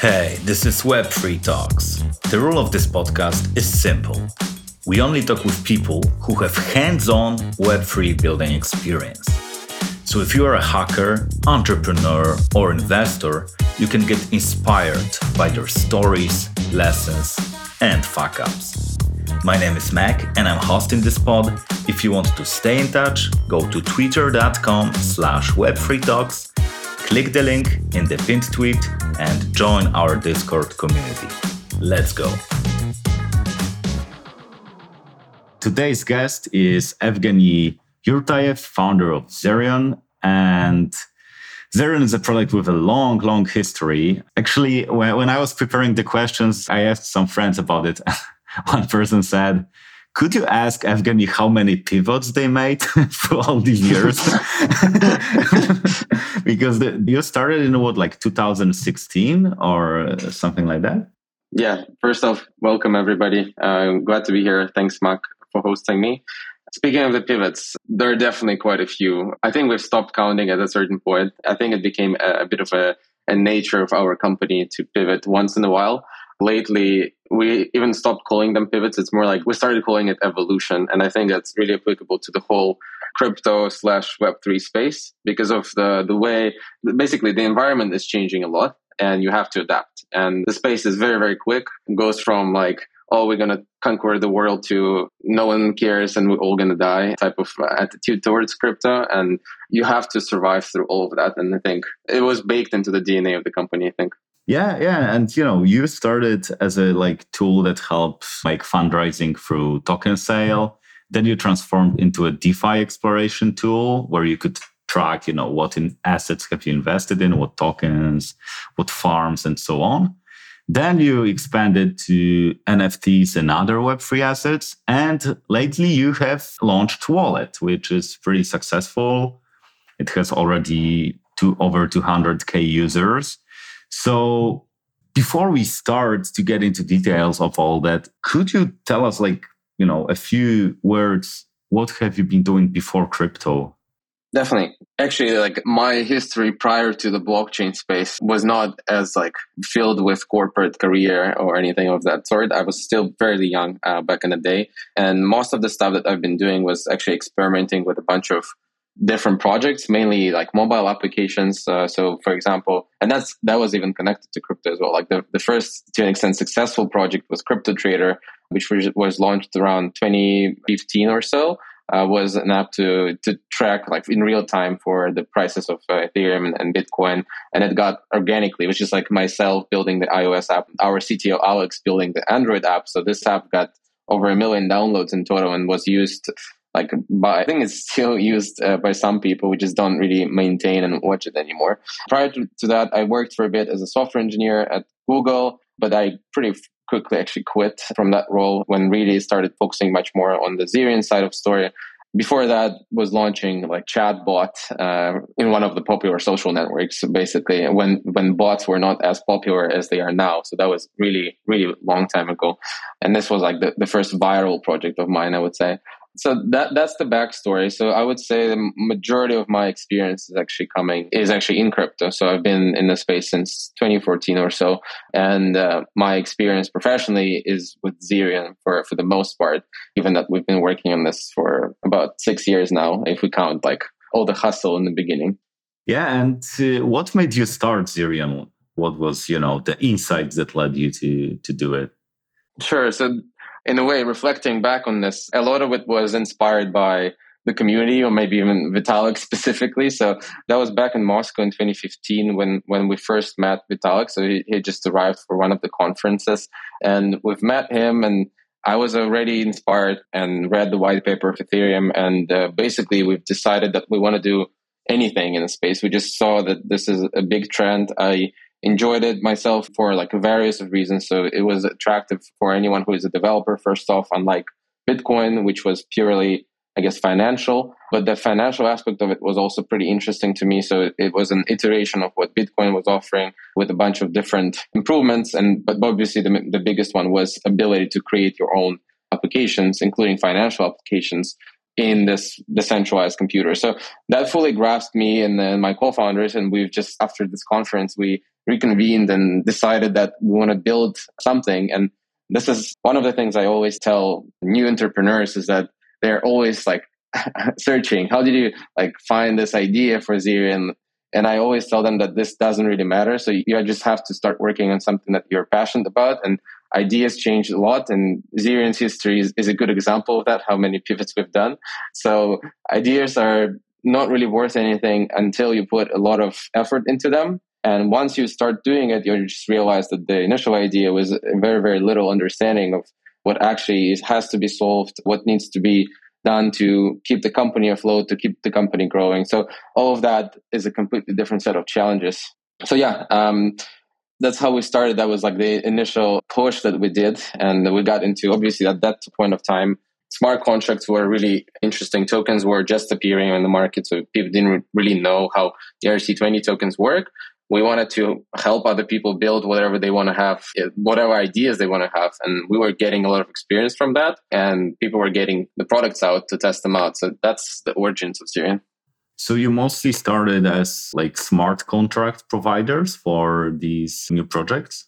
Hey, this is Web3 Talks. The rule of this podcast is simple. We only talk with people who have hands on Web3 building experience. So if you are a hacker, entrepreneur, or investor, you can get inspired by their stories, lessons, and fuck ups. My name is Mac and I'm hosting this pod. If you want to stay in touch, go to twitter.com slash web3talks, click the link in the pinned tweet and join our Discord community. Let's go. Today's guest is Evgeny Yurtaev, founder of Zerion. And Zerion is a product with a long, long history. Actually, when, when I was preparing the questions, I asked some friends about it. One person said, could you ask Evgeny how many pivots they made for all these years? because the, you started in what, like 2016 or something like that? Yeah. First off, welcome everybody. Uh, I'm glad to be here. Thanks, Mark, for hosting me. Speaking of the pivots, there are definitely quite a few. I think we've stopped counting at a certain point. I think it became a, a bit of a, a nature of our company to pivot once in a while. Lately, we even stopped calling them pivots. It's more like we started calling it evolution. And I think that's really applicable to the whole crypto slash Web3 space because of the, the way, basically, the environment is changing a lot and you have to adapt. And the space is very, very quick. It goes from like oh, we're going to conquer the world to no one cares and we're all going to die type of attitude towards crypto. And you have to survive through all of that. And I think it was baked into the DNA of the company, I think. Yeah, yeah, and you know, you started as a like tool that helps like fundraising through token sale. Then you transformed into a DeFi exploration tool where you could track, you know, what in assets have you invested in, what tokens, what farms, and so on. Then you expanded to NFTs and other Web3 assets. And lately you have launched Wallet, which is pretty successful. It has already two, over 200K users. So before we start to get into details of all that, could you tell us like, you know, a few words? What have you been doing before crypto? Definitely. Actually, like my history prior to the blockchain space was not as like filled with corporate career or anything of that sort. I was still fairly young uh, back in the day. And most of the stuff that I've been doing was actually experimenting with a bunch of different projects, mainly like mobile applications. Uh, so, for example, and that's that was even connected to crypto as well. Like the, the first, to an extent, successful project was Crypto Trader, which was, launched around 2015 or so uh, was an app to to track like in real time for the prices of uh, Ethereum and, and, Bitcoin, and it got organically, which is like myself building the iOS app, our CTO Alex building the Android app. So this app got over a million downloads in total and was used like but I think it's still used uh, by some people. We just don't really maintain and watch it anymore. Prior to, to that, I worked for a bit as a software engineer at Google, but I pretty quickly actually quit from that role when really started focusing much more on the Zerion side of story. Before that was launching like chatbot uh, in one of the popular social networks, basically when when bots were not as popular as they are now. So that was really really long time ago, and this was like the, the first viral project of mine, I would say so that that's the backstory. So I would say the majority of my experience is actually coming is actually in crypto. So I've been in the space since 2014 or so, and uh, my experience professionally is with Zerion for for the most part. Given that we've been working on this for about six years now, if we count like all the hustle in the beginning. Yeah, and uh, what made you start Zerion? What was you know the insights that led you to to do it? Sure. So in a way, reflecting back on this, a lot of it was inspired by the community or maybe even Vitalik specifically. So that was back in Moscow in 2015 when, when we first met Vitalik. So he, he just arrived for one of the conferences and we've met him and I was already inspired and read the white paper of Ethereum. And uh, basically we've decided that we want to do anything in the space. We just saw that this is a big trend. I enjoyed it myself for like various reasons. So it was attractive for anyone who is a developer, first off, unlike Bitcoin, which was purely, I guess, financial. But the financial aspect of it was also pretty interesting to me. So it was an iteration of what Bitcoin was offering with a bunch of different improvements. And but obviously the, the biggest one was ability to create your own applications, including financial applications in this decentralized computer. So that fully grasped me and then my co-founders. And we've just after this conference, we reconvened and decided that we want to build something. And this is one of the things I always tell new entrepreneurs is that they're always like searching. How did you like find this idea for Zerion? And I always tell them that this doesn't really matter. So you just have to start working on something that you're passionate about. And ideas change a lot. And Zerion's history is, is a good example of that, how many pivots we've done. So ideas are not really worth anything until you put a lot of effort into them. And once you start doing it, you just realize that the initial idea was very, very little understanding of what actually is, has to be solved, what needs to be done to keep the company afloat, to keep the company growing. So all of that is a completely different set of challenges. So yeah, um, that's how we started. That was like the initial push that we did, and we got into obviously at that point of time. Smart contracts were really interesting. Tokens were just appearing in the market, so people didn't really know how the ERC20 tokens work we wanted to help other people build whatever they want to have, eh, whatever ideas they want to have. And we were getting a lot of experience from that. And people were getting the products out to test them out. So that's the origins of Zerion. So you mostly started as like smart contract providers for these new projects?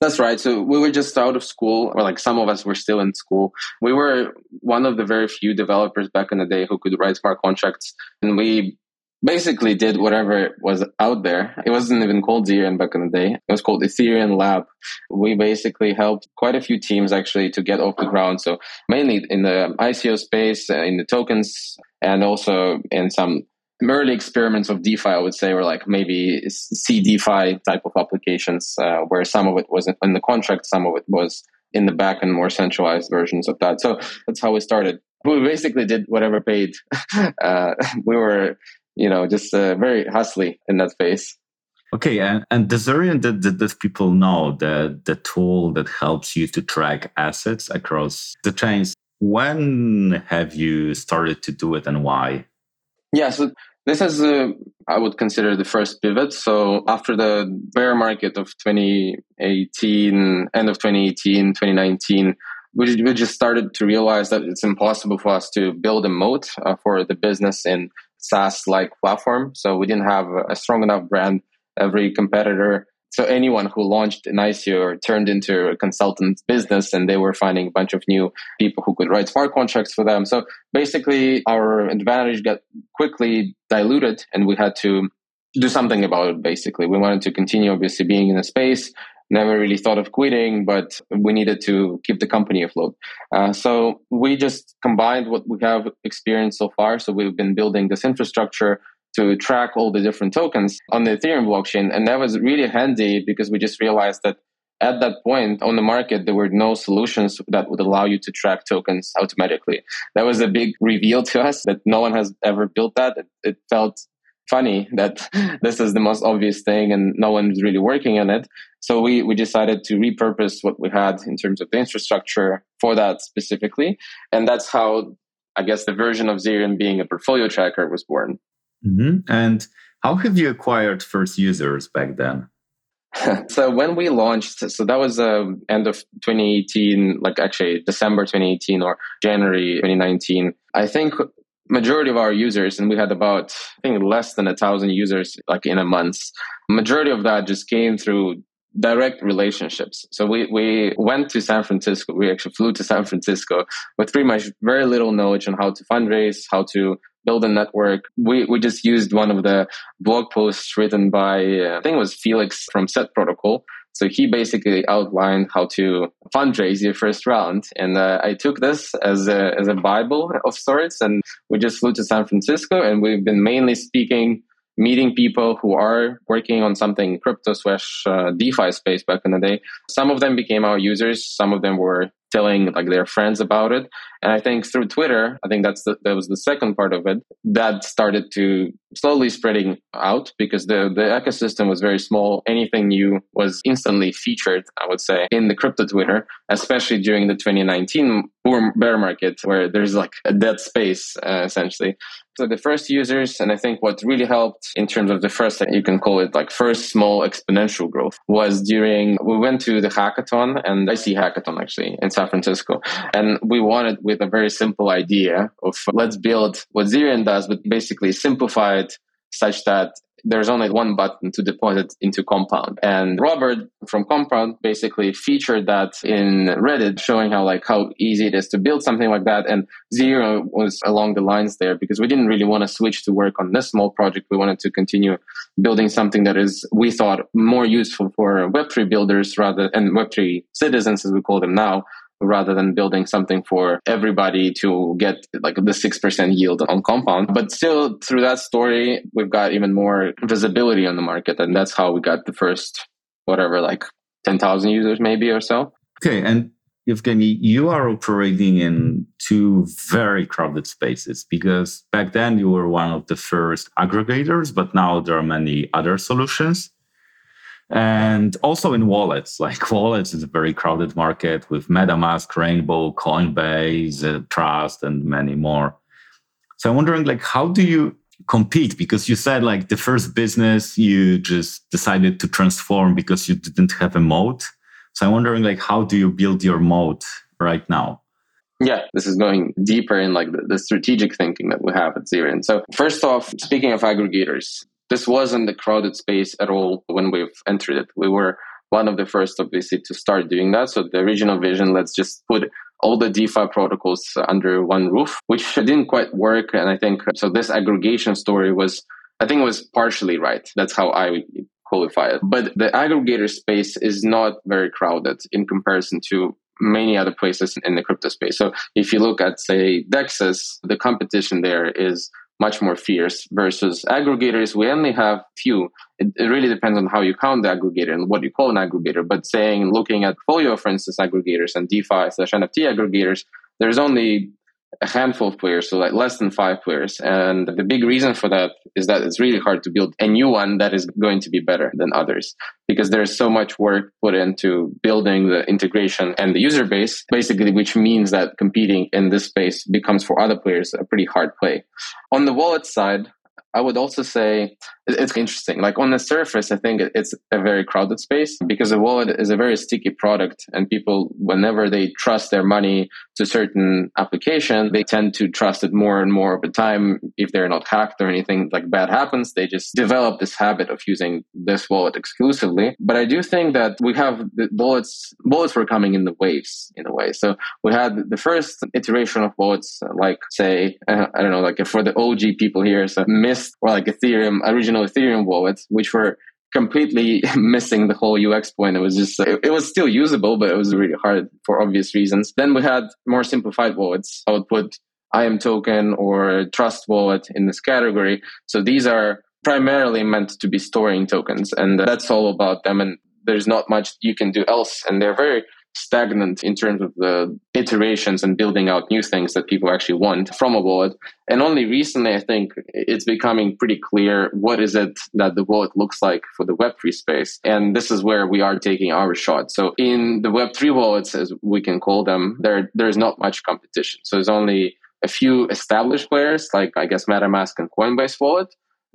That's right. So we were just out of school, or like some of us were still in school. We were one of the very few developers back in the day who could write smart contracts. And we basically did whatever was out there. It wasn't even called Zerion back in the day. It was called Ethereum Lab. We basically helped quite a few teams actually to get off the ground. So mainly in the ICO space, uh, in the tokens, and also in some early experiments of DeFi, I would say, were like maybe CeDeFi type of applications, uh, where some of it was in the contract, some of it was in the back and more centralized versions of that. So that's how we started. We basically did whatever paid. uh, we were you know, just uh, very hustly in that space. Okay, and, and that, that, that people know the the tool that helps you to track assets across the chains. When have you started to do it and why? Yeah, so this is, uh, I would consider the first pivot. So after the bear market of 2018, end of 2018, 2019, we, we just started to realize that it's impossible for us to build a moat uh, for the business in SaaS like platform. So we didn't have a strong enough brand. Every competitor, so anyone who launched an ICO or turned into a consultant business and they were finding a bunch of new people who could write smart contracts for them. So basically our advantage got quickly diluted and we had to do something about it basically. We wanted to continue obviously being in the space never really thought of quitting, but we needed to keep the company afloat. Uh, so we just combined what we have experienced so far. So we've been building this infrastructure to track all the different tokens on the Ethereum blockchain. And that was really handy because we just realized that at that point on the market, there were no solutions that would allow you to track tokens automatically. That was a big reveal to us that no one has ever built that. It, it felt funny that this is the most obvious thing and no one's really working on it. So we, we decided to repurpose what we had in terms of the infrastructure for that specifically. And that's how I guess the version of Zerion being a portfolio tracker was born. Mm-hmm. And how have you acquired first users back then? so when we launched, so that was uh, end of 2018, like actually December 2018 or January 2019. I think majority of our users, and we had about, I think, less than a thousand users like in a month. Majority of that just came through direct relationships. So we, we went to San Francisco. We actually flew to San Francisco with pretty much very little knowledge on how to fundraise, how to build a network. We, we just used one of the blog posts written by, uh, I think it was Felix from Set Protocol. So he basically outlined how to fundraise your first round. And uh, I took this as a, as a Bible of sorts. And we just flew to San Francisco and we've been mainly speaking meeting people who are working on something crypto slash uh, DeFi space back in the day. Some of them became our users. Some of them were telling like their friends about it. And I think through Twitter, I think that's the, that was the second part of it that started to slowly spreading out because the, the ecosystem was very small. Anything new was instantly featured, I would say, in the crypto Twitter, especially during the 2019 boom bear market where there's like a dead space uh, essentially. So the first users, and I think what really helped in terms of the first, you can call it like first small exponential growth was during, we went to the hackathon and i see hackathon actually in San Francisco. And we wanted with a very simple idea of let's build what Zerion does, but basically simplified such that there's only one button to deposit into Compound. And Robert from Compound basically featured that in Reddit, showing how like how easy it is to build something like that. And Zero was along the lines there because we didn't really want to switch to work on this small project. We wanted to continue building something that is, we thought, more useful for Web3 builders rather and Web3 citizens, as we call them now, rather than building something for everybody to get like the 6% yield on compound. But still, through that story, we've got even more visibility on the market. And that's how we got the first, whatever, like 10,000 users maybe or so. Okay. And Evgeny, you are operating in two very crowded spaces because back then you were one of the first aggregators, but now there are many other solutions and also in wallets like wallets is a very crowded market with metamask rainbow coinbase uh, trust and many more. So i'm wondering like how do you compete? Because you said like the first business you just decided to transform because you didn't have a moat. So i'm wondering like how do you build your moat right now? Yeah, this is going deeper in like the, the strategic thinking that we have at Zerion. So first off, speaking of aggregators, this wasn't a crowded space at all when we've entered it. We were one of the first, obviously, to start doing that. So the original vision, let's just put all the DeFi protocols under one roof, which didn't quite work. And I think so. This aggregation story was, I think, was partially right. That's how I qualify it. But the aggregator space is not very crowded in comparison to many other places in the crypto space. So if you look at, say, Dexes, the competition there is much more fierce versus aggregators. We only have few. It, it, really depends on how you count the aggregator and what you call an aggregator but saying looking at folio for instance aggregators and defi slash nft aggregators there's only a handful of players, so like less than five players. And the big reason for that is that it's really hard to build a new one that is going to be better than others because there's so much work put into building the integration and the user base, basically, which means that competing in this space becomes for other players a pretty hard play. On the wallet side, I would also say it's interesting. Like on the surface, I think it's a very crowded space because a wallet is a very sticky product, and people, whenever they trust their money to certain application, they tend to trust it more and more over time. If they're not hacked or anything like bad happens, they just develop this habit of using this wallet exclusively. But I do think that we have the wallets. Wallets were coming in the waves in a way. So we had the first iteration of wallets, like say, uh, I don't know, like for the OG people here, so Mist or like Ethereum, original Ethereum wallets, which were completely missing the whole UX point. It was just, it, it, was still usable, but it was really hard for obvious reasons. Then we had more simplified wallets. I would put imToken or trust wallet in this category. So these are primarily meant to be storing tokens and that's all about them. And there's not much you can do else. And they're very stagnant in terms of the iterations and building out new things that people actually want from a wallet. And only recently, I think it's becoming pretty clear what is it that the wallet looks like for the Web3 space. And this is where we are taking our shot. So in the Web3 wallets, as we can call them, there there's not much competition. So there's only a few established players like I guess MetaMask and Coinbase wallet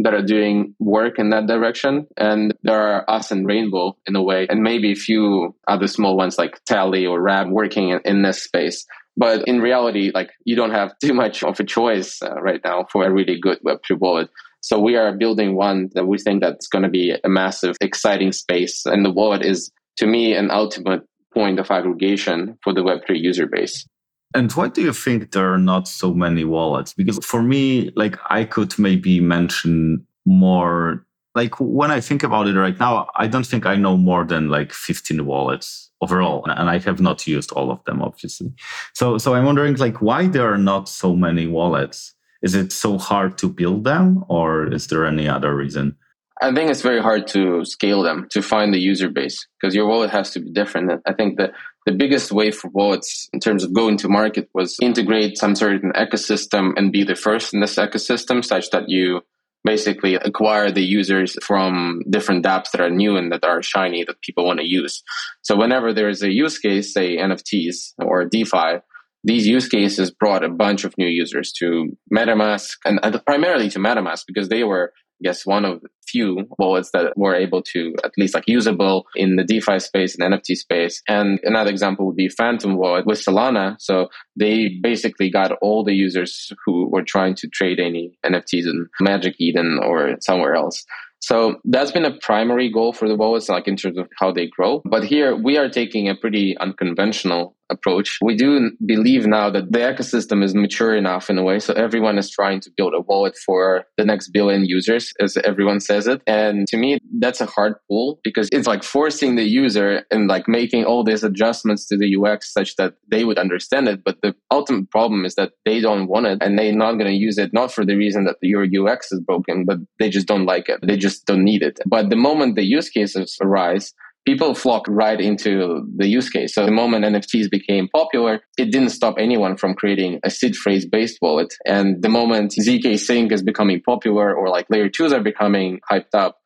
that are doing work in that direction. And there are us and Rainbow in a way, and maybe a few other small ones like Tally or Rab working in, in this space. But in reality, like you don't have too much of a choice uh, right now for a really good Web3 wallet. So we are building one that we think that's going to be a massive, exciting space. And the wallet is, to me, an ultimate point of aggregation for the Web3 user base. And why do you think there are not so many wallets? Because for me, like I could maybe mention more. Like when I think about it right now, I don't think I know more than like 15 wallets overall. And I have not used all of them, obviously. So, so I'm wondering like why there are not so many wallets? Is it so hard to build them or is there any other reason? I think it's very hard to scale them to find the user base because your wallet has to be different. I think that the biggest way for wallets in terms of going to market was integrate some certain ecosystem and be the first in this ecosystem such that you basically acquire the users from different dApps that are new and that are shiny that people want to use. So whenever there is a use case, say NFTs or DeFi, these use cases brought a bunch of new users to MetaMask and primarily to MetaMask because they were guess one of the few wallets that were able to at least like usable in the DeFi space and NFT space. And another example would be Phantom Wallet with Solana. So they basically got all the users who were trying to trade any NFTs in Magic Eden or somewhere else. So that's been a primary goal for the wallets, like in terms of how they grow. But here we are taking a pretty unconventional approach. We do believe now that the ecosystem is mature enough in a way. So everyone is trying to build a wallet for the next billion users, as everyone says it. And to me, that's a hard pull because it's like forcing the user and like making all these adjustments to the UX such that they would understand it. But the ultimate problem is that they don't want it and they're not going to use it, not for the reason that your UX is broken, but they just don't like it. They just don't need it. But the moment the use cases arise, people flock right into the use case. So the moment NFTs became popular, it didn't stop anyone from creating a seed phrase based wallet. And the moment ZK Sync is becoming popular or like layer twos are becoming hyped up,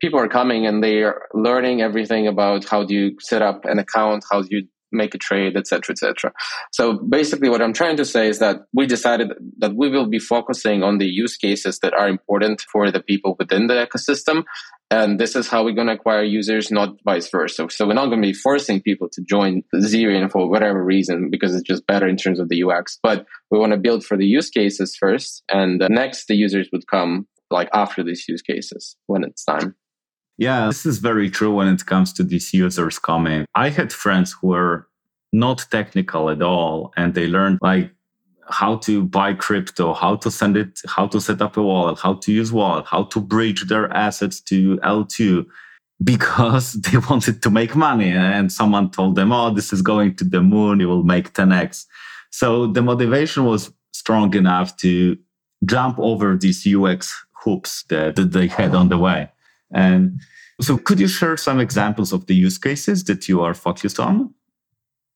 people are coming and they are learning everything about how do you set up an account, how do you make a trade, etc., etc. So basically, what I'm trying to say is that we decided that we will be focusing on the use cases that are important for the people within the ecosystem, and this is how we're going to acquire users, not vice versa. So we're not going to be forcing people to join Zerion for whatever reason because it's just better in terms of the UX. But we want to build for the use cases first, and uh, next the users would come like after these use cases when it's time. Yeah, this is very true when it comes to these users coming. I had friends who were not technical at all, and they learned like how to buy crypto, how to send it, how to set up a wallet, how to use wallet, how to bridge their assets to L2 because they wanted to make money. And someone told them, oh, this is going to the moon, you will make 10x. So the motivation was strong enough to jump over these UX hoops that, that they had on the way. And so could you share some examples of the use cases that you are focused on?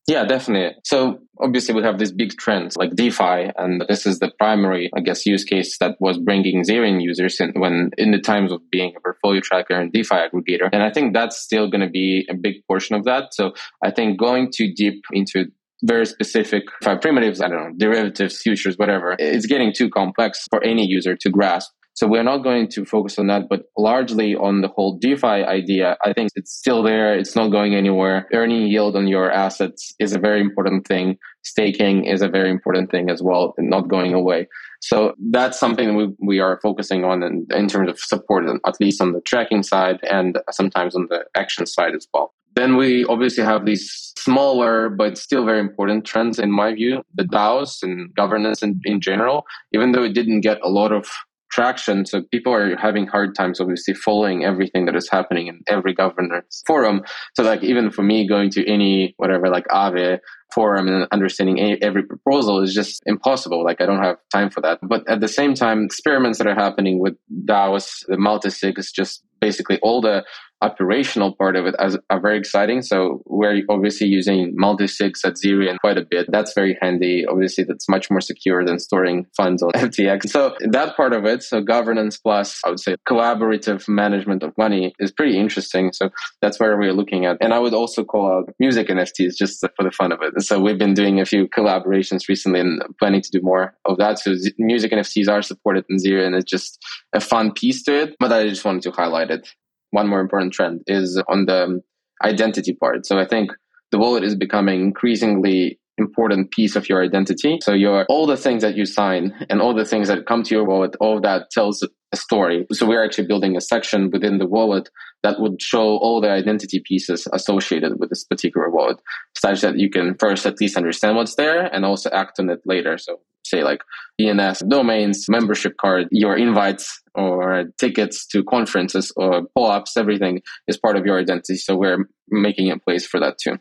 Yeah, definitely. So obviously we have these big trends like DeFi, and this is the primary, I guess, use case that was bringing Zerion users in when in the times of being a portfolio tracker and DeFi aggregator. And I think that's still going to be a big portion of that. So I think going too deep into very specific primitives, I don't know, derivatives, futures, whatever, it's getting too complex for any user to grasp. So we're not going to focus on that, but largely on the whole DeFi idea. I think it's still there. It's not going anywhere. Earning yield on your assets is a very important thing. Staking is a very important thing as well, and not going away. So that's something we, we are focusing on in, in terms of support, at least on the tracking side and sometimes on the action side as well. Then we obviously have these smaller but still very important trends in my view, the DAOs and governance in, in general, even though it didn't get a lot of traction. So people are having hard times, obviously, following everything that is happening in every governance forum. So, like, even for me, going to any whatever, like Aave forum and understanding every proposal is just impossible. Like, I don't have time for that. But at the same time, experiments that are happening with DAOs, the multisig is just basically all the operational part of it as, are very exciting. So we're obviously using multi-sigs at Zerion quite a bit. That's very handy. Obviously, that's much more secure than storing funds on FTX. So that part of it, so governance plus, I would say, collaborative management of money is pretty interesting. So that's where we're looking at. And I would also call out music NFTs just for the fun of it. So we've been doing a few collaborations recently and planning to do more of that. So music NFTs are supported in Zerion it's just a fun piece to it. But I just wanted to highlight it one more important trend is on the identity part. So I think the wallet is becoming increasingly important piece of your identity. So your all the things that you sign and all the things that come to your wallet, all that tells a story. So we're actually building a section within the wallet that would show all the identity pieces associated with this particular wallet, such that you can first at least understand what's there and also act on it later. So say like DNS domains, membership card, your invites or tickets to conferences or pull-ups, everything is part of your identity. So we're making a place for that too.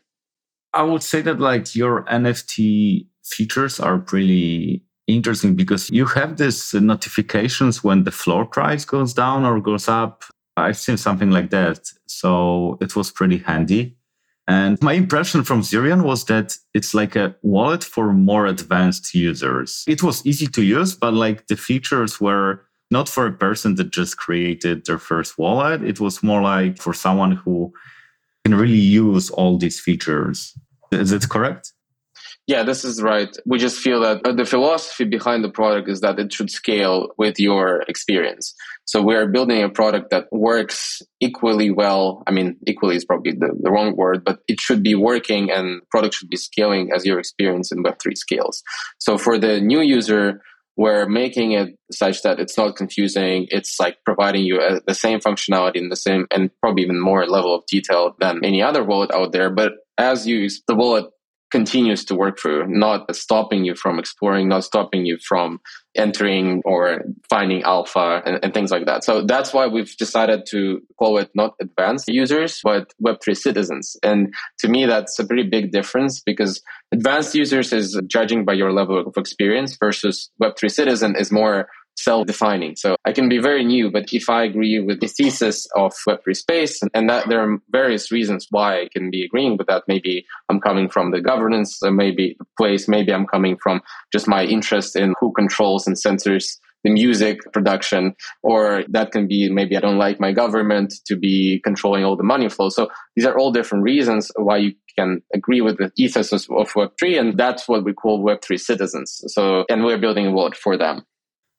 I would say that like your NFT features are pretty interesting because you have these notifications when the floor price goes down or goes up. I've seen something like that. So it was pretty handy. And my impression from Zerion was that it's like a wallet for more advanced users. It was easy to use, but like the features were not for a person that just created their first wallet. It was more like for someone who can really use all these features. Is it correct? Yeah, this is right. We just feel that uh, the philosophy behind the product is that it should scale with your experience. So we're building a product that works equally well. I mean, equally is probably the, the wrong word, but it should be working and product should be scaling as your experience in Web3 scales. So for the new user, we're making it such that it's not confusing. It's like providing you a, the same functionality in the same and probably even more level of detail than any other wallet out there. But as you the wallet continues to work through, not stopping you from exploring, not stopping you from entering or finding alpha and, and, things like that. So that's why we've decided to call it not advanced users, but Web3 citizens. And to me, that's a pretty big difference because advanced users is judging by your level of experience versus Web3 citizen is more self-defining. So I can be very new, but if I agree with the thesis of Web3 space, and that there are various reasons why I can be agreeing with that. Maybe I'm coming from the governance, maybe the place, maybe I'm coming from just my interest in who controls and censors the music production, or that can be maybe I don't like my government to be controlling all the money flow. So these are all different reasons why you can agree with the ethos of Web3, and that's what we call Web3 citizens. So, and we're building a wallet for them.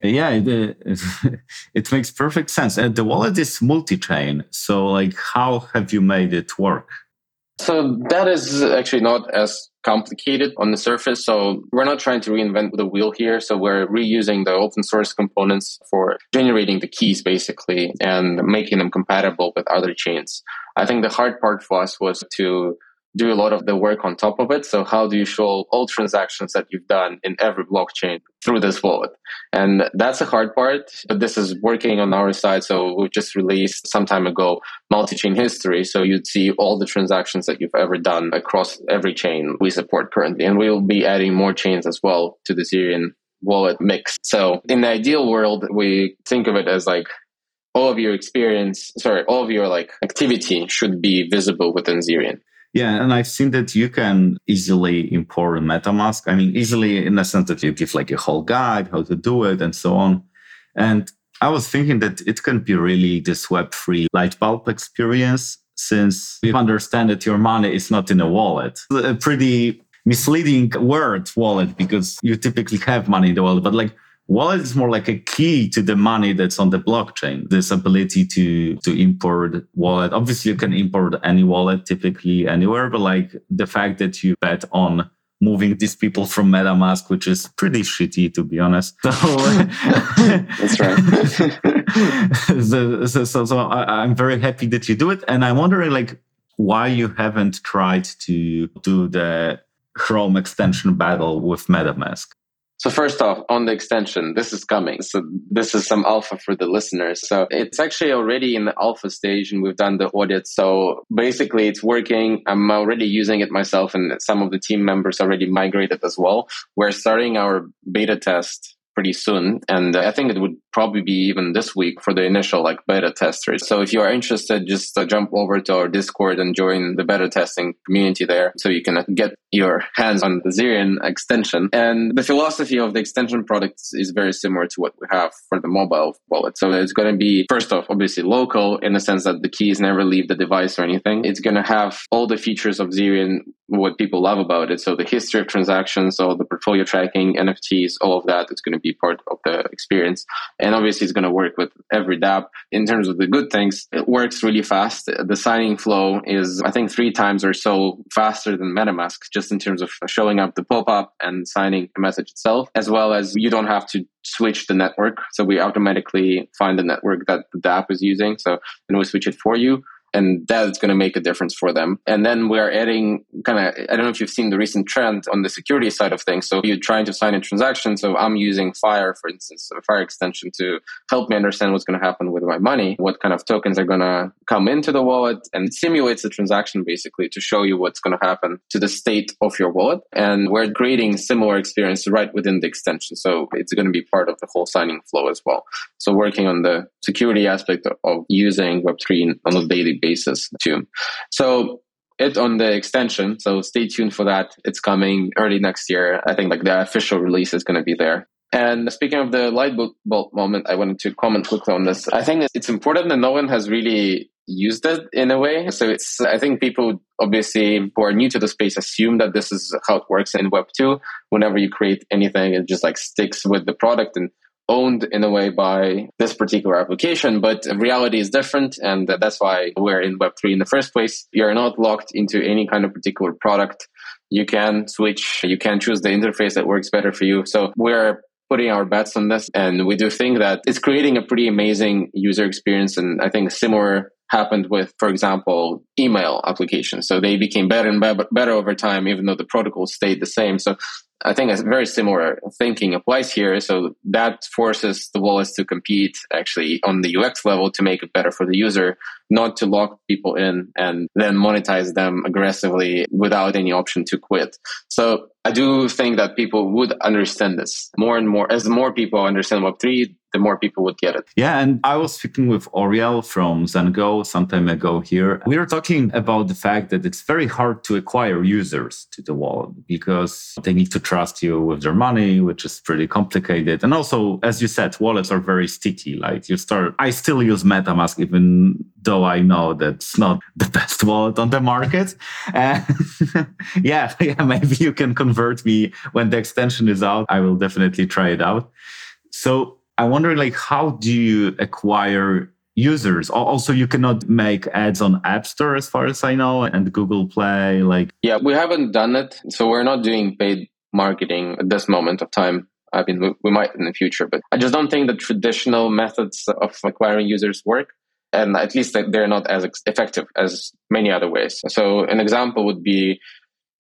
Yeah, it, uh, it makes perfect sense. And the wallet is multi-chain. So like how have you made it work? So that is actually not as complicated on the surface. So we're not trying to reinvent the wheel here. So we're reusing the open source components for generating the keys basically and making them compatible with other chains. I think the hard part for us was to do a lot of the work on top of it. So how do you show all transactions that you've done in every blockchain through this wallet? And that's a hard part, but this is working on our side. So we just released some time ago multi-chain history. So you'd see all the transactions that you've ever done across every chain we support currently. And we will be adding more chains as well to the Zerion wallet mix. So in the ideal world, we think of it as like all of your experience, sorry, all of your like activity should be visible within Zerion. Yeah, and I've seen that you can easily import a MetaMask. I mean, easily in the sense that you give like a whole guide, how to do it, and so on. And I was thinking that it can be really this web-free light bulb experience since you understand that your money is not in a wallet. A pretty misleading word, wallet, because you typically have money in the wallet, but like Wallet is more like a key to the money that's on the blockchain. This ability to, to import wallet. Obviously, you can import any wallet typically anywhere, but like the fact that you bet on moving these people from MetaMask, which is pretty shitty to be honest. So, That's right. so, so, so, so I, I'm very happy that you do it, and I'm wondering like why you haven't tried to do the Chrome extension battle with MetaMask. So first off, on the extension, this is coming. So this is some alpha for the listeners. So it's actually already in the alpha stage and we've done the audit. So basically it's working. I'm already using it myself and some of the team members already migrated as well. We're starting our beta test pretty soon. And I think it would probably be even this week for the initial like beta testers. So if you are interested, just uh, jump over to our Discord and join the beta testing community there so you can get your hands on the Zerion extension. And the philosophy of the extension products is very similar to what we have for the mobile wallet. So it's going to be, first off, obviously local in the sense that the keys never leave the device or anything. It's going to have all the features of Zerion, what people love about it. So the history of transactions, all the portfolio tracking, NFTs, all of that. It's going to be part of the experience. And obviously, it's going to work with every dApp. In terms of the good things, it works really fast. The signing flow is, I think, three times or so faster than MetaMask, just in terms of showing up the pop up and signing a message itself, as well as you don't have to switch the network. So we automatically find the network that the dApp is using. So then we switch it for you and that's going to make a difference for them. And then we're adding kind of, I don't know if you've seen the recent trend on the security side of things. So you're trying to sign a transaction. So I'm using Fire, for instance, a Fire extension to help me understand what's going to happen with my money, what kind of tokens are going to come into the wallet and simulates the transaction basically to show you what's going to happen to the state of your wallet. And we're creating similar experience right within the extension. So it's going to be part of the whole signing flow as well. So working on the security aspect of using Web3 on a daily basis too. So it on the extension. So stay tuned for that. It's coming early next year. I think like the official release is going to be there. And speaking of the light bulb moment, I wanted to comment quickly on this. I think it's important that no one has really used it in a way. So it's, I think people obviously who are new to the space assume that this is how it works in Web 2. Whenever you create anything, it just like sticks with the product and owned in a way by this particular application, but reality is different. And that's why we're in Web3 in the first place. You're not locked into any kind of particular product. You can switch, you can choose the interface that works better for you. So we're putting our bets on this. And we do think that it's creating a pretty amazing user experience. And I think similar happened with, for example, email applications. So they became better and better over time, even though the protocol stayed the same. So I think a very similar thinking applies here. So that forces the wallets to compete actually on the UX level to make it better for the user, not to lock people in and then monetize them aggressively without any option to quit. So I do think that people would understand this more and more. As more people understand Web3, the more people would get it. Yeah, and I was speaking with Ouriel from ZenGo some time ago here. We were talking about the fact that it's very hard to acquire users to the wallet because they need to trust you with their money, which is pretty complicated. And also, as you said, wallets are very sticky. Like you start, I still use MetaMask, even though I know that's not the best wallet on the market. And yeah, yeah, maybe you can convert me when the extension is out. I will definitely try it out. So I'm wondering, like, how do you acquire users? Also, you cannot make ads on App Store, as far as I know, and Google Play. Like, yeah, we haven't done it, so we're not doing paid marketing at this moment of time. I mean, we, might in the future, but I just don't think the traditional methods of acquiring users work. And at least they're not as effective as many other ways. So, an example would be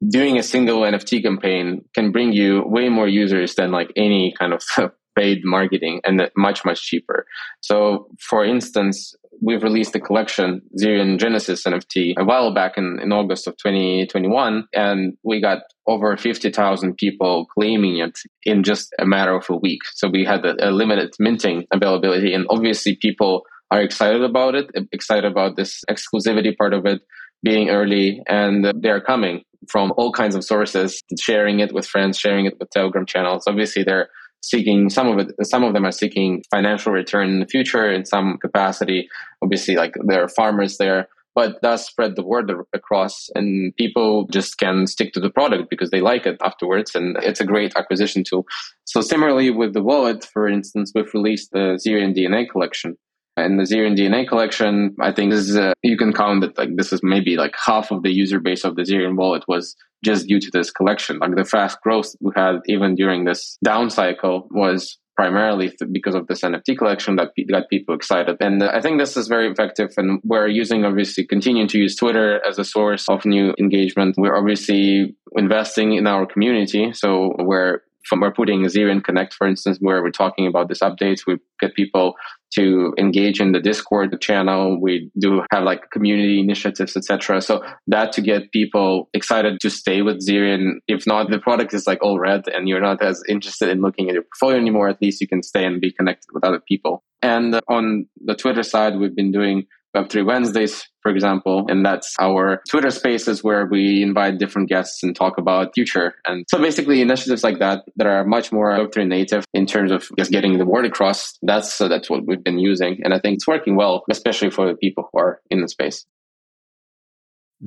doing a single NFT campaign can bring you way more users than like any kind of paid marketing and much, much cheaper. So, for instance, we've released a collection, Zerion Genesis NFT, a while back in, in August of 2021, and we got over 50,000 people claiming it in just a matter of a week. So, we had a, a limited minting availability, and obviously, people are excited about it, excited about this exclusivity part of it being early, and they're coming from all kinds of sources, sharing it with friends, sharing it with Telegram channels. Obviously, they're seeking some of it some of them are seeking financial return in the future in some capacity. Obviously like there are farmers there but does spread the word across and people just can stick to the product because they like it afterwards and it's a great acquisition tool. So similarly with the wallet for instance we've released the Zerion dna collection and the Zerion DNA collection, I think this is a, you can count that like this is maybe like half of the user base of the Zerion wallet was just due to this collection. Like the fast growth we had even during this down cycle was primarily because of this NFT collection that got people excited. And uh, I think this is very effective. And we're using, obviously, continuing to use Twitter as a source of new engagement. We're obviously investing in our community. So we're from we're putting Zerion Connect, for instance, where we're talking about this updates. We get people to engage in the Discord channel. We do have like community initiatives, etc. So that to get people excited to stay with Zerion. If not, the product is like all red and you're not as interested in looking at your portfolio anymore, at least you can stay and be connected with other people. And on the Twitter side, we've been doing Web3 Wednesdays, for example. And that's our Twitter spaces where we invite different guests and talk about future. And so basically initiatives like that that are much more Web3 native in terms of just getting the word across. That's, uh, that's what we've been using. And I think it's working well, especially for the people who are in the space.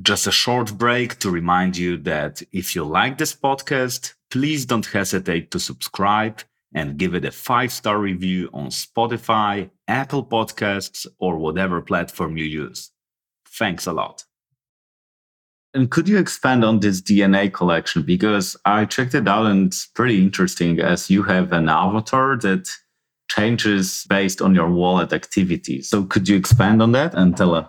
Just a short break to remind you that if you like this podcast, please don't hesitate to subscribe and give it a five star review on Spotify, Apple Podcasts, or whatever platform you use. Thanks a lot. And could you expand on this DNA collection? Because I checked it out and it's pretty interesting as you have an avatar that changes based on your wallet activity. So could you expand on that and tell uh,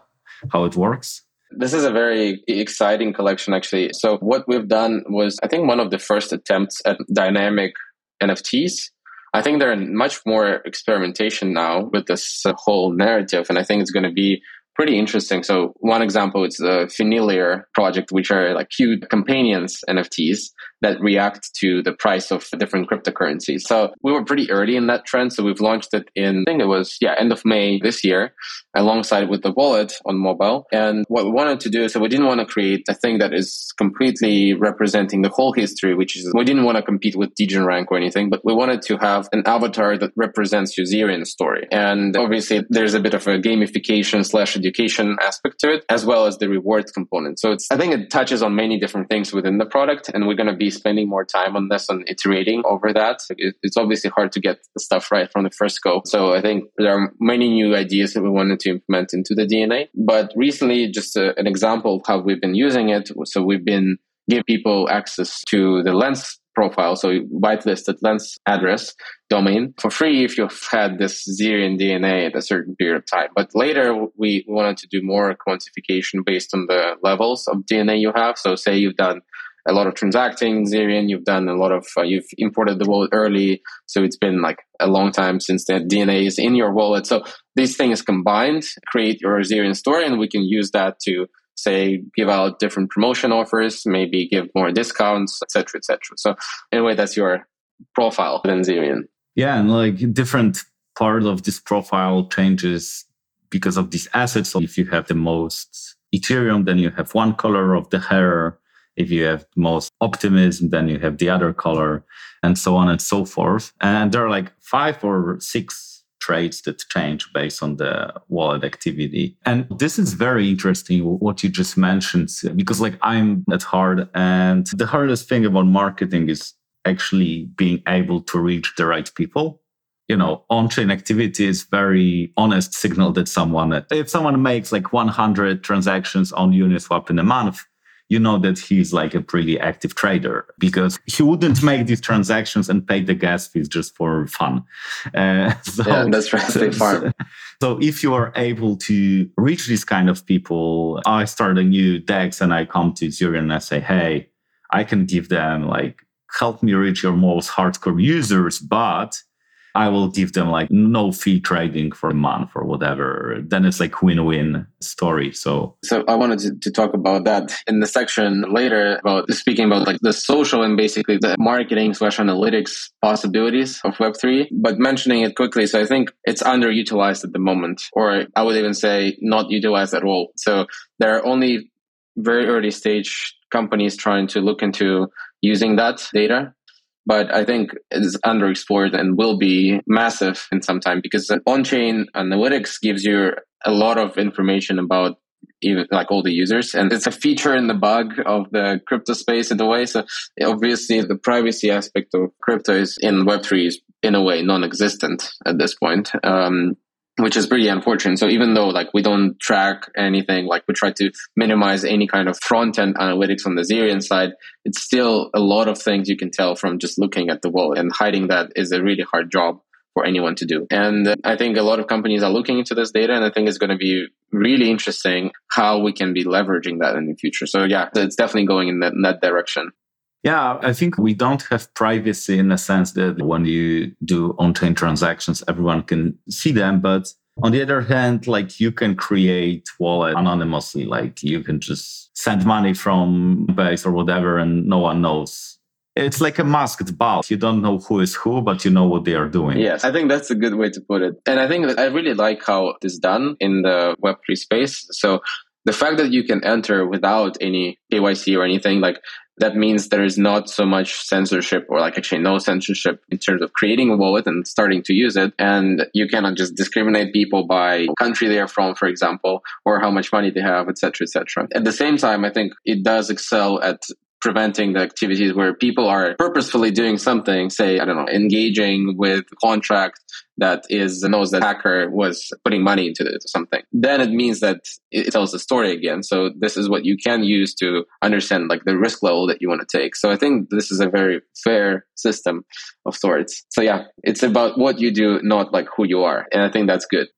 how it works? This is a very exciting collection, actually. So, what we've done was, I think, one of the first attempts at dynamic NFTs. I think there are much more experimentation now with this whole narrative, and I think it's going to be pretty interesting. So one example is the Finiliar project, which are like cute companions NFTs that react to the price of different cryptocurrencies. So we were pretty early in that trend. So we've launched it in, I think it was, yeah, end of May this year, alongside with the wallet on mobile. And what we wanted to do is so we didn't want to create a thing that is completely representing the whole history, which is, we didn't want to compete with DegenRank or anything, but we wanted to have an avatar that represents your Zerion story. And obviously there's a bit of a gamification slash education aspect to it, as well as the rewards component. So it's, I think it touches on many different things within the product, and we're going to be spending more time on this and iterating over that. It's obviously hard to get the stuff right from the first go. So I think there are many new ideas that we wanted to implement into the DNA. But recently, just a, an example of how we've been using it. So we've been give people access to the lens profile. So whitelisted lens address domain for free if you've had this Zerion DNA at a certain period of time. But later we wanted to do more quantification based on the levels of DNA you have. So say you've done a lot of transacting Zerion. You've done a lot of, uh, you've imported the wallet early. So it's been like a long time since that DNA is in your wallet. So these things combined create your Zerion story and we can use that to say give out different promotion offers, maybe give more discounts, etc., etc. So anyway, that's your profile within Zerion. Yeah, and like different part of this profile changes because of these assets. So if you have the most Ethereum, then you have one color of the hair. If you have most optimism, then you have the other color, and so on and so forth. And there are like five or six traits that change based on the wallet activity. And this is very interesting what you just mentioned, because like I'm at heart, and the hardest thing about marketing is actually being able to reach the right people you know, on-chain activity is very honest signal that someone, if someone makes like 100 transactions on Uniswap in a month, you know that he's like a pretty active trader because he wouldn't make these transactions and pay the gas fees just for fun. Uh, so, yeah, that's right. So, so if you are able to reach these kind of people, I start a new DEX and I come to Zerion and I say, hey, I can give them like help me reach your most hardcore users, but I will give them like no fee trading for a month or whatever. Then it's like win-win story. So, so I wanted to, to, talk about that in the section later about speaking about like the social and basically the marketing slash analytics possibilities of Web3, but mentioning it quickly. So I think it's underutilized at the moment, or I would even say not utilized at all. So there are only very early stage companies trying to look into using that data but I think it's underexplored and will be massive in some time because on-chain analytics gives you a lot of information about even like all the users. And it's a feature in the bug of the crypto space in a way. So obviously the privacy aspect of crypto is in web3 is in a way non-existent at this point. Um, which is pretty unfortunate. So even though like we don't track anything, like we try to minimize any kind of front end analytics on the Zerion side, it's still a lot of things you can tell from just looking at the wall and hiding that is a really hard job for anyone to do. And uh, I think a lot of companies are looking into this data and I think it's going to be really interesting how we can be leveraging that in the future. So yeah, it's definitely going in that, in that direction. Yeah, I think we don't have privacy in the sense that when you do on-chain transactions, everyone can see them. But on the other hand, like you can create wallet anonymously, like you can just send money from base or whatever, and no one knows. It's like a masked ball. You don't know who is who, but you know what they are doing. Yes, I think that's a good way to put it. And I think that I really like how it is done in the Web3 space. So the fact that you can enter without any KYC or anything, like that means there is not so much censorship or like actually no censorship in terms of creating a wallet and starting to use it. And you cannot just discriminate people by country they are from, for example, or how much money they have, etc., etc. At the same time, I think it does excel at preventing the activities where people are purposefully doing something, say, I don't know, engaging with contract that is knows that hacker was putting money into it or something. Then it means that it tells the story again. So this is what you can use to understand like the risk level that you want to take. So I think this is a very fair system of sorts. So yeah, it's about what you do, not like who you are. And I think that's good.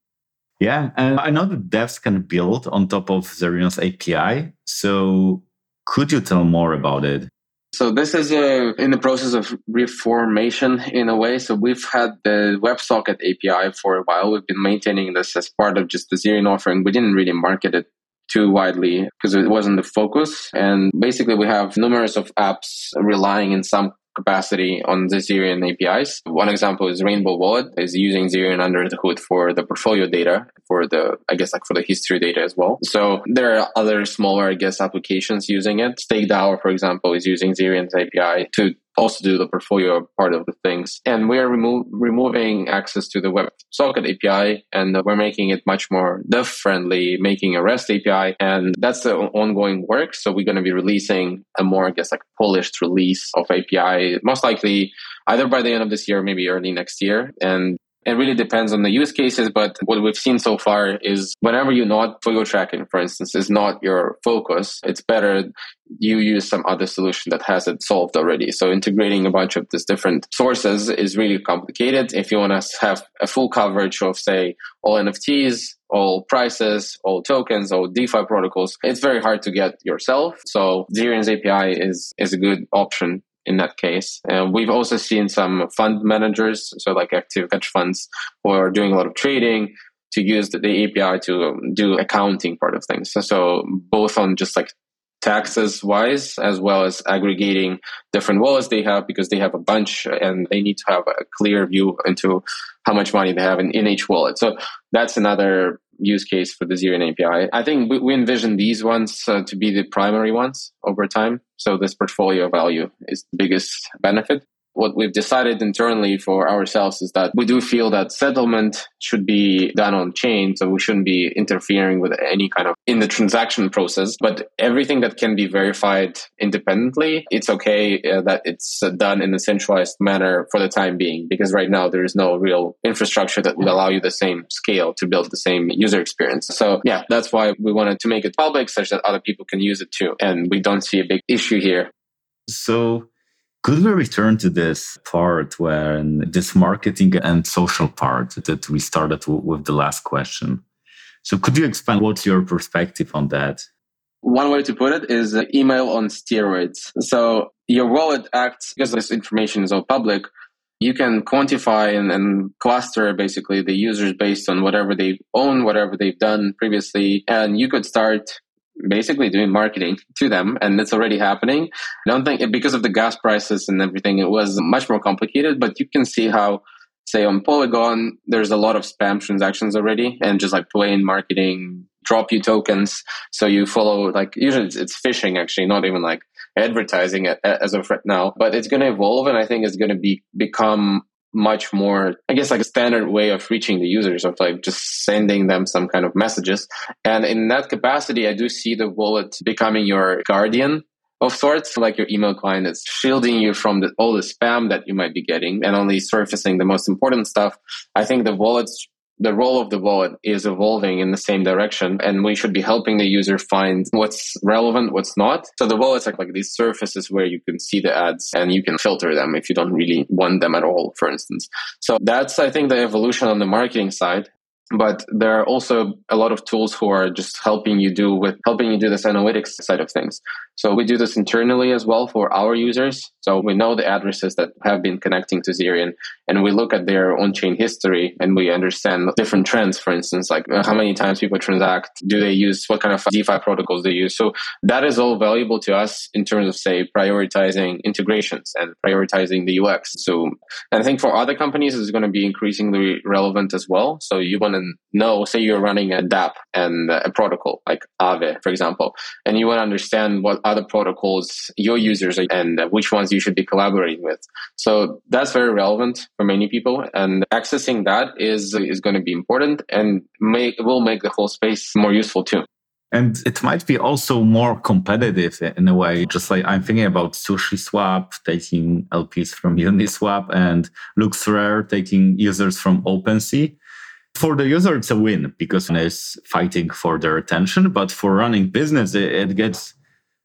Yeah, and I know that devs can build on top of Zerion's API. So could you tell more about it? So this is uh, in the process of reformation in a way. So we've had the WebSocket API for a while. We've been maintaining this as part of just the Zerion offering. We didn't really market it too widely because it wasn't the focus. And basically, we have numerous of apps relying in some capacity on the Zerion APIs. One example is Rainbow Wallet is using Zerion under the hood for the portfolio data, for the, I guess, like for the history data as well. So there are other smaller, I guess, applications using it. StakeDAO, for example, is using Zerion's API to also do the portfolio part of the things. And we are remo- removing access to the WebSocket API and we're making it much more dev friendly, making a REST API. And that's the ongoing work. So we're going to be releasing a more, I guess, like polished release of API, most likely either by the end of this year, maybe early next year. And It really depends on the use cases, but what we've seen so far is whenever you not Fuego tracking, for instance, is not your focus, it's better you use some other solution that has it solved already. So integrating a bunch of these different sources is really complicated. If you want to have a full coverage of, say, all NFTs, all prices, all tokens, all DeFi protocols, it's very hard to get yourself. So Zerion's API is, is a good option in that case. And we've also seen some fund managers, so like active hedge funds, who are doing a lot of trading to use the, the API to do accounting part of things. So, so both on just like taxes wise, as well as aggregating different wallets they have because they have a bunch and they need to have a clear view into how much money they have in, in each wallet. So that's another use case for the Zerion API. I think we, we envision these ones uh, to be the primary ones over time. So this portfolio value is the biggest benefit what we've decided internally for ourselves is that we do feel that settlement should be done on chain. So we shouldn't be interfering with any kind of in the transaction process, but everything that can be verified independently, it's okay uh, that it's uh, done in a centralized manner for the time being, because right now there is no real infrastructure that would allow you the same scale to build the same user experience. So yeah, that's why we wanted to make it public such that other people can use it too. And we don't see a big issue here. So could we return to this part where this marketing and social part that we started with the last question? So could you expand what's your perspective on that? One way to put it is email on steroids. So your wallet acts because this information is all public. You can quantify and, and cluster basically the users based on whatever they own, whatever they've done previously. And you could start basically doing marketing to them and it's already happening. I don't think because of the gas prices and everything, it was much more complicated, but you can see how say on Polygon, there's a lot of spam transactions already and just like plain marketing, drop you tokens. So you follow like usually it's, it's phishing actually, not even like advertising as of right now, but it's going to evolve and I think it's going to be become much more, I guess, like a standard way of reaching the users of like just sending them some kind of messages. And in that capacity, I do see the wallet becoming your guardian of sorts, like your email client is shielding you from the, all the spam that you might be getting and only surfacing the most important stuff. I think the wallets the role of the wallet is evolving in the same direction and we should be helping the user find what's relevant what's not. So the wallet's like, like these surfaces where you can see the ads and you can filter them if you don't really want them at all for instance. So that's i think the evolution on the marketing side but there are also a lot of tools who are just helping you do with helping you do this analytics side of things. So we do this internally as well for our users. So we know the addresses that have been connecting to zerion and we look at their on-chain history and we understand different trends. For instance like uh, how many times people transact do they use what kind of defi protocols they use? So that is all valuable to us in terms of say prioritizing integrations and prioritizing the ux so and i think for other companies it's going to be increasingly relevant as well. So you want to know, say you're running a dApp and a protocol like Aave, for example, and you want to understand what other protocols your users are and which ones you should be collaborating with. So that's very relevant for many people, and accessing that is is going to be important and make will make the whole space more useful too. And it might be also more competitive in a way. Just like I'm thinking about SushiSwap taking LPs from Uniswap and LooksRare taking users from OpenSea. For the user, it's a win because it's fighting for their attention. But for running business, it, it gets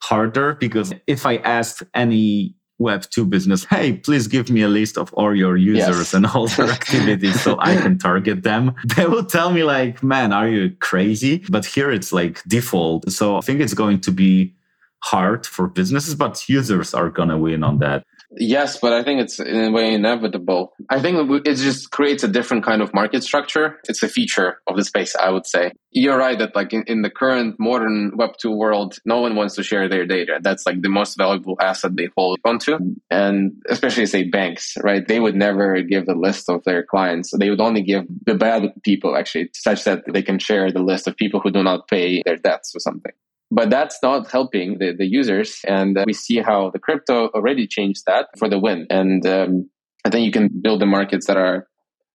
harder because if I ask any Web2 business, hey, please give me a list of all your users yes. and all their activities so I can target them. They will tell me, like, man, are you crazy? But here it's like default. So I think it's going to be hard for businesses, but users are going to win on that. Yes, but I think it's in a way inevitable. I think it just creates a different kind of market structure. It's a feature of the space, I would say. You're right that like in, in the current modern Web 2 world, no one wants to share their data. That's like the most valuable asset they hold onto. And especially say banks, right? They would never give the list of their clients. They would only give the bad people actually such that they can share the list of people who do not pay their debts or something but that's not helping the, the users. And uh, we see how the crypto already changed that for the win. And um, I think you can build the markets that are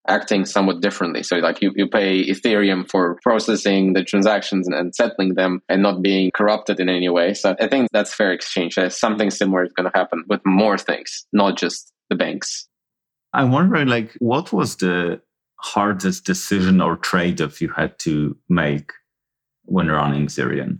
acting somewhat differently. So like you, you pay Ethereum for processing the transactions and, settling them and not being corrupted in any way. So I think that's fair exchange. Uh, something similar is going to happen with more things, not just the banks. I'm wondering like what was the hardest decision or trade-off you had to make when running Zerion?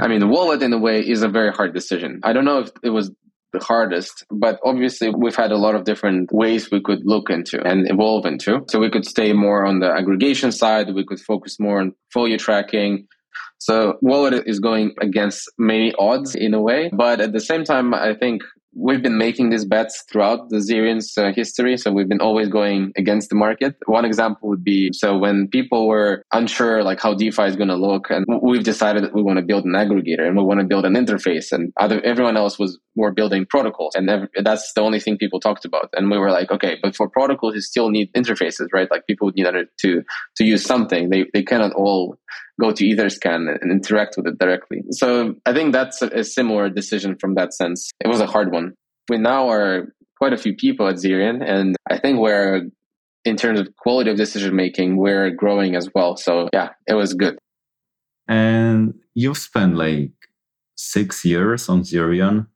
I mean, the wallet in a way is a very hard decision. I don't know if it was the hardest, but obviously we've had a lot of different ways we could look into and evolve into. So we could stay more on the aggregation side. We could focus more on portfolio tracking. So wallet is going against many odds in a way, but at the same time, I think we've been making these bets throughout the Zerion's uh, history. So we've been always going against the market. One example would be so when people were unsure like how DeFi is going to look, and we've decided that we want to build an aggregator and we want to build an interface, and other everyone else was more building protocols, and every, that's the only thing people talked about. And we were like, okay, but for protocols, you still need interfaces, right? Like people would need to to use something. They they cannot all go to Etherscan and interact with it directly. So I think that's a, a, similar decision from that sense. It was a hard one. We now are quite a few people at Zerion, and I think we're, in terms of quality of decision making, we're growing as well. So yeah, it was good. And you've spent like six years on Zerion.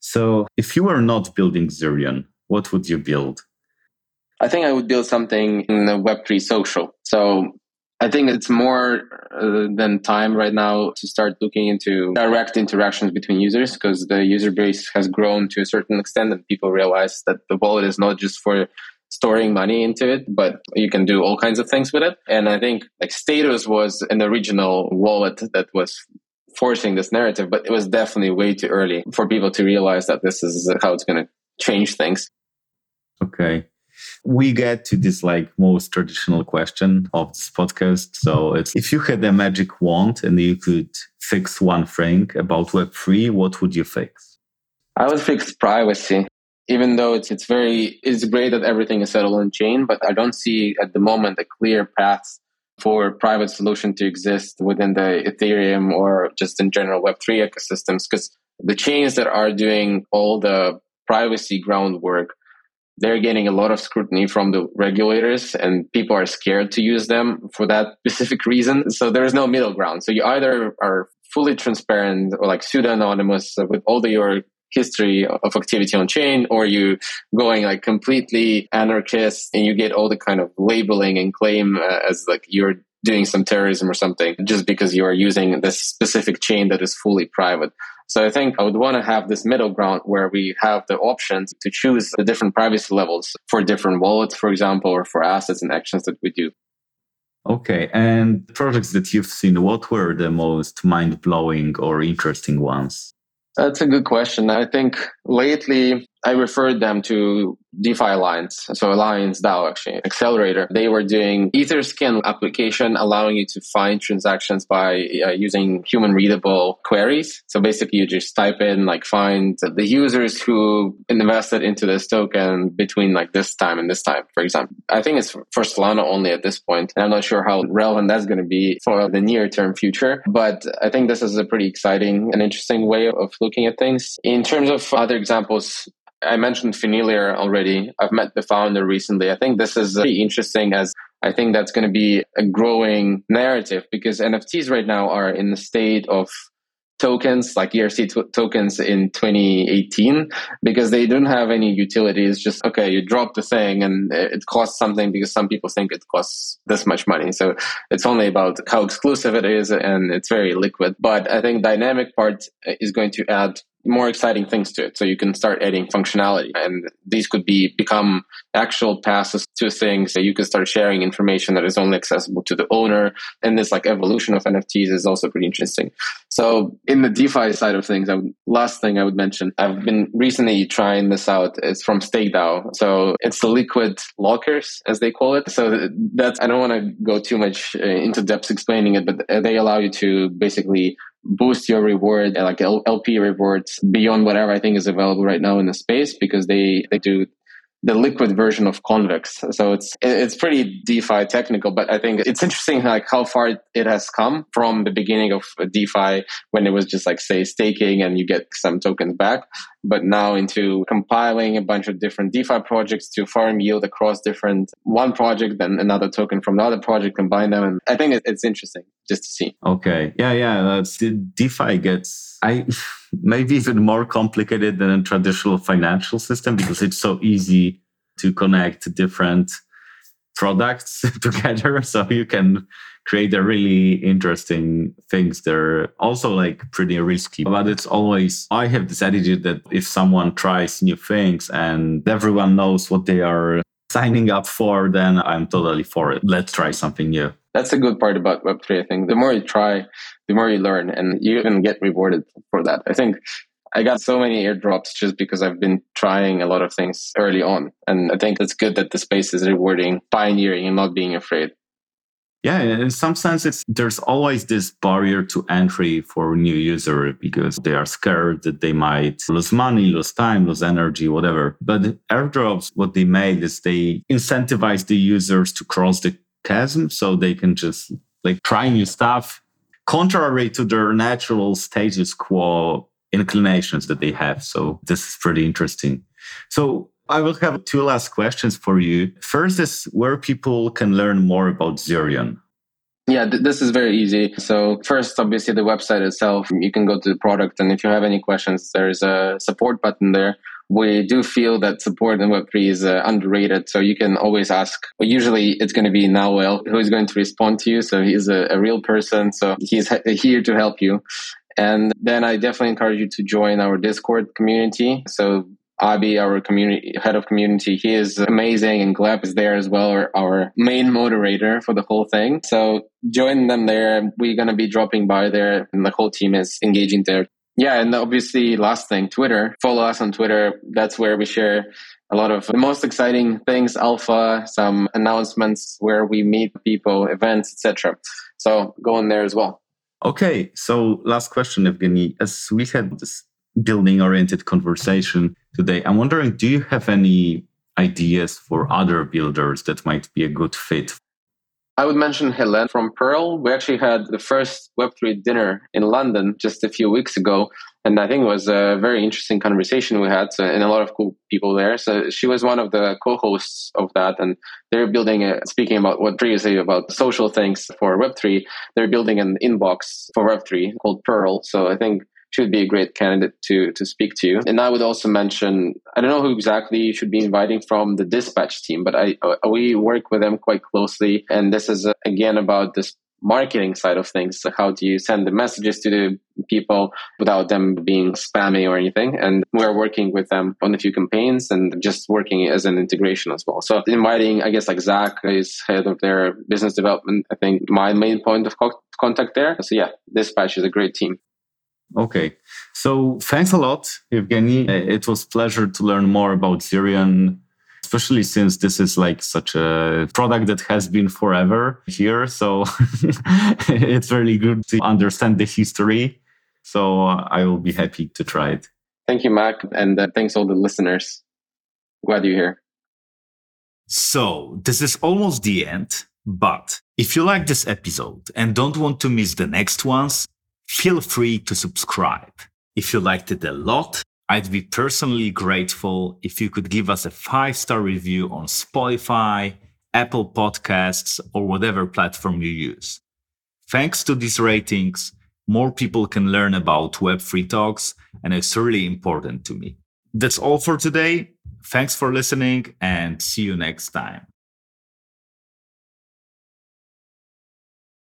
So if you were not building Zerion, what would you build? I think I would build something in the Web3 social. So I think it's more uh, than time right now to start looking into direct interactions between users because the user base has grown to a certain extent and people realize that the wallet is not just for storing money into it, but you can do all kinds of things with it. And I think like Status was an original wallet that was forcing this narrative, but it was definitely way too early for people to realize that this is how it's going to change things. Okay we get to this like most traditional question of this podcast. So it's if you had a magic wand and you could fix one thing about Web3, what would you fix? I would fix privacy. Even though it's it's very it's great that everything is settled on chain, but I don't see at the moment a clear path for private solution to exist within the Ethereum or just in general Web3 ecosystems because the chains that are doing all the privacy groundwork they're getting a lot of scrutiny from the regulators and people are scared to use them for that specific reason. So there is no middle ground. So you either are fully transparent or like pseudo anonymous with all the, your history of activity on chain or you going like completely anarchist and you get all the kind of labeling and claim uh, as like you're doing some terrorism or something just because you are using this specific chain that is fully private. So I think I would want to have this middle ground where we have the options to choose the different privacy levels for different wallets, for example, or for assets and actions that we do. Okay. And projects that you've seen, what were the most mind blowing or interesting ones? That's a good question. I think lately I referred them to DeFi Alliance. So Alliance DAO actually, accelerator. They were doing Etherscan application allowing you to find transactions by uh, using human readable queries. So basically you just type in like find the users who invested into this token between like this time and this time, for example. I think it's for Solana only at this point. And I'm not sure how relevant that's going to be for the near term future, but I think this is a pretty exciting and interesting way of looking at things. In terms of other examples, I mentioned Finiliar already. I've met the founder recently. I think this is pretty interesting as I think that's going to be a growing narrative because NFTs right now are in the state of tokens like ERC t- tokens in 2018 because they don't have any utility. It's just, okay, you drop the thing and it costs something because some people think it costs this much money. So it's only about how exclusive it is and it's very liquid. But I think dynamic part is going to add more exciting things to it. So you can start adding functionality and these could be become actual passes to things that you could start sharing information that is only accessible to the owner. And this like evolution of NFTs is also pretty interesting. So in the DeFi side of things, I would, last thing I would mention, I've been recently trying this out. It's from StakeDAO. So it's the liquid lockers as they call it. So that's, I don't want to go too much uh, into depth explaining it, but they allow you to basically boost your reward, uh, like LP rewards beyond whatever I think is available right now in the space because they, they do the liquid version of convex. So it's it's pretty DeFi technical, but I think it's interesting like how far it has come from the beginning of DeFi when it was just like say staking and you get some tokens back, but now into compiling a bunch of different DeFi projects to farm yield across different one project, then another token from another project, combine them, and I think it's interesting just to see. Okay, yeah, yeah, DeFi gets I. maybe even more complicated than a traditional financial system because it's so easy to connect different products together. So you can create a really interesting things. They're also like pretty risky, but it's always, I have this attitude that if someone tries new things and everyone knows what they are signing up for, then I'm totally for it. Let's try something new. That's a good part about Web3. I think the more you try, the more you learn and you even get rewarded for that. I think I got so many airdrops just because I've been trying a lot of things early on. And I think it's good that the space is rewarding pioneering and not being afraid. Yeah, in some sense, it's there's always this barrier to entry for new user because they are scared that they might lose money, lose time, lose energy, whatever. But airdrops, what they made is they incentivize the users to cross the chasm so they can just like try new stuff, contrary to their natural status quo inclinations that they have. So this is pretty interesting. So I will have two last questions for you. First is where people can learn more about Zerion. Yeah, th- this is very easy. So first, obviously, the website itself, you can go to the product. And if you have any questions, there's a support button there. We do feel that support in Web3 is uh, underrated. So you can always ask. Well, usually it's going to be Nawel who is going to respond to you. So he's a, a real person. So he's here to help you. And then I definitely encourage you to join our Discord community. So Abi, our community head of community, he is amazing, and Gleb is there as well, our, our main moderator for the whole thing. So join them there. We're gonna be dropping by there, and the whole team is engaging there. Yeah, and obviously, last thing, Twitter. Follow us on Twitter. That's where we share a lot of the most exciting things, alpha, some announcements where we meet people, events, etc. So go on there as well. Okay, so last question, Evgeny. As we had this building oriented conversation today. I'm wondering, do you have any ideas for other builders that might be a good fit? I would mention Helen from Pearl. We actually had the first Web3 dinner in London just a few weeks ago. And I think it was a very interesting conversation we had so, and a lot of cool people there. So she was one of the co-hosts of that. And they're building, a, speaking about what previously about social things for Web3, they're building an inbox for Web3 called Pearl. So I think should be a great candidate to to speak to. You. And I would also mention I don't know who exactly you should be inviting from the dispatch team, but I uh, we work with them quite closely, and this is uh, again about this marketing side of things. So how do you send the messages to the people without them being spammy or anything? And we're working with them on a few campaigns and just working as an integration as well. So inviting, I guess, like Zach is head of their business development. I think my main point of co- contact there. So yeah, Dispatch is a great team. Okay. So thanks a lot, Evgeny. It was pleasure to learn more about Zerion, especially since this is like such a product that has been forever here. So it's really good to understand the history. So I will be happy to try it. Thank you, Mac. And uh, thanks all the listeners. Glad you're here. So this is almost the end. But if you like this episode and don't want to miss the next ones, feel free to subscribe. If you liked it a lot, I'd be personally grateful if you could give us a five star review on Spotify, Apple Podcasts, or whatever platform you use. Thanks to these ratings, more people can learn about Web3 talks, and it's really important to me. That's all for today. Thanks for listening and see you next time.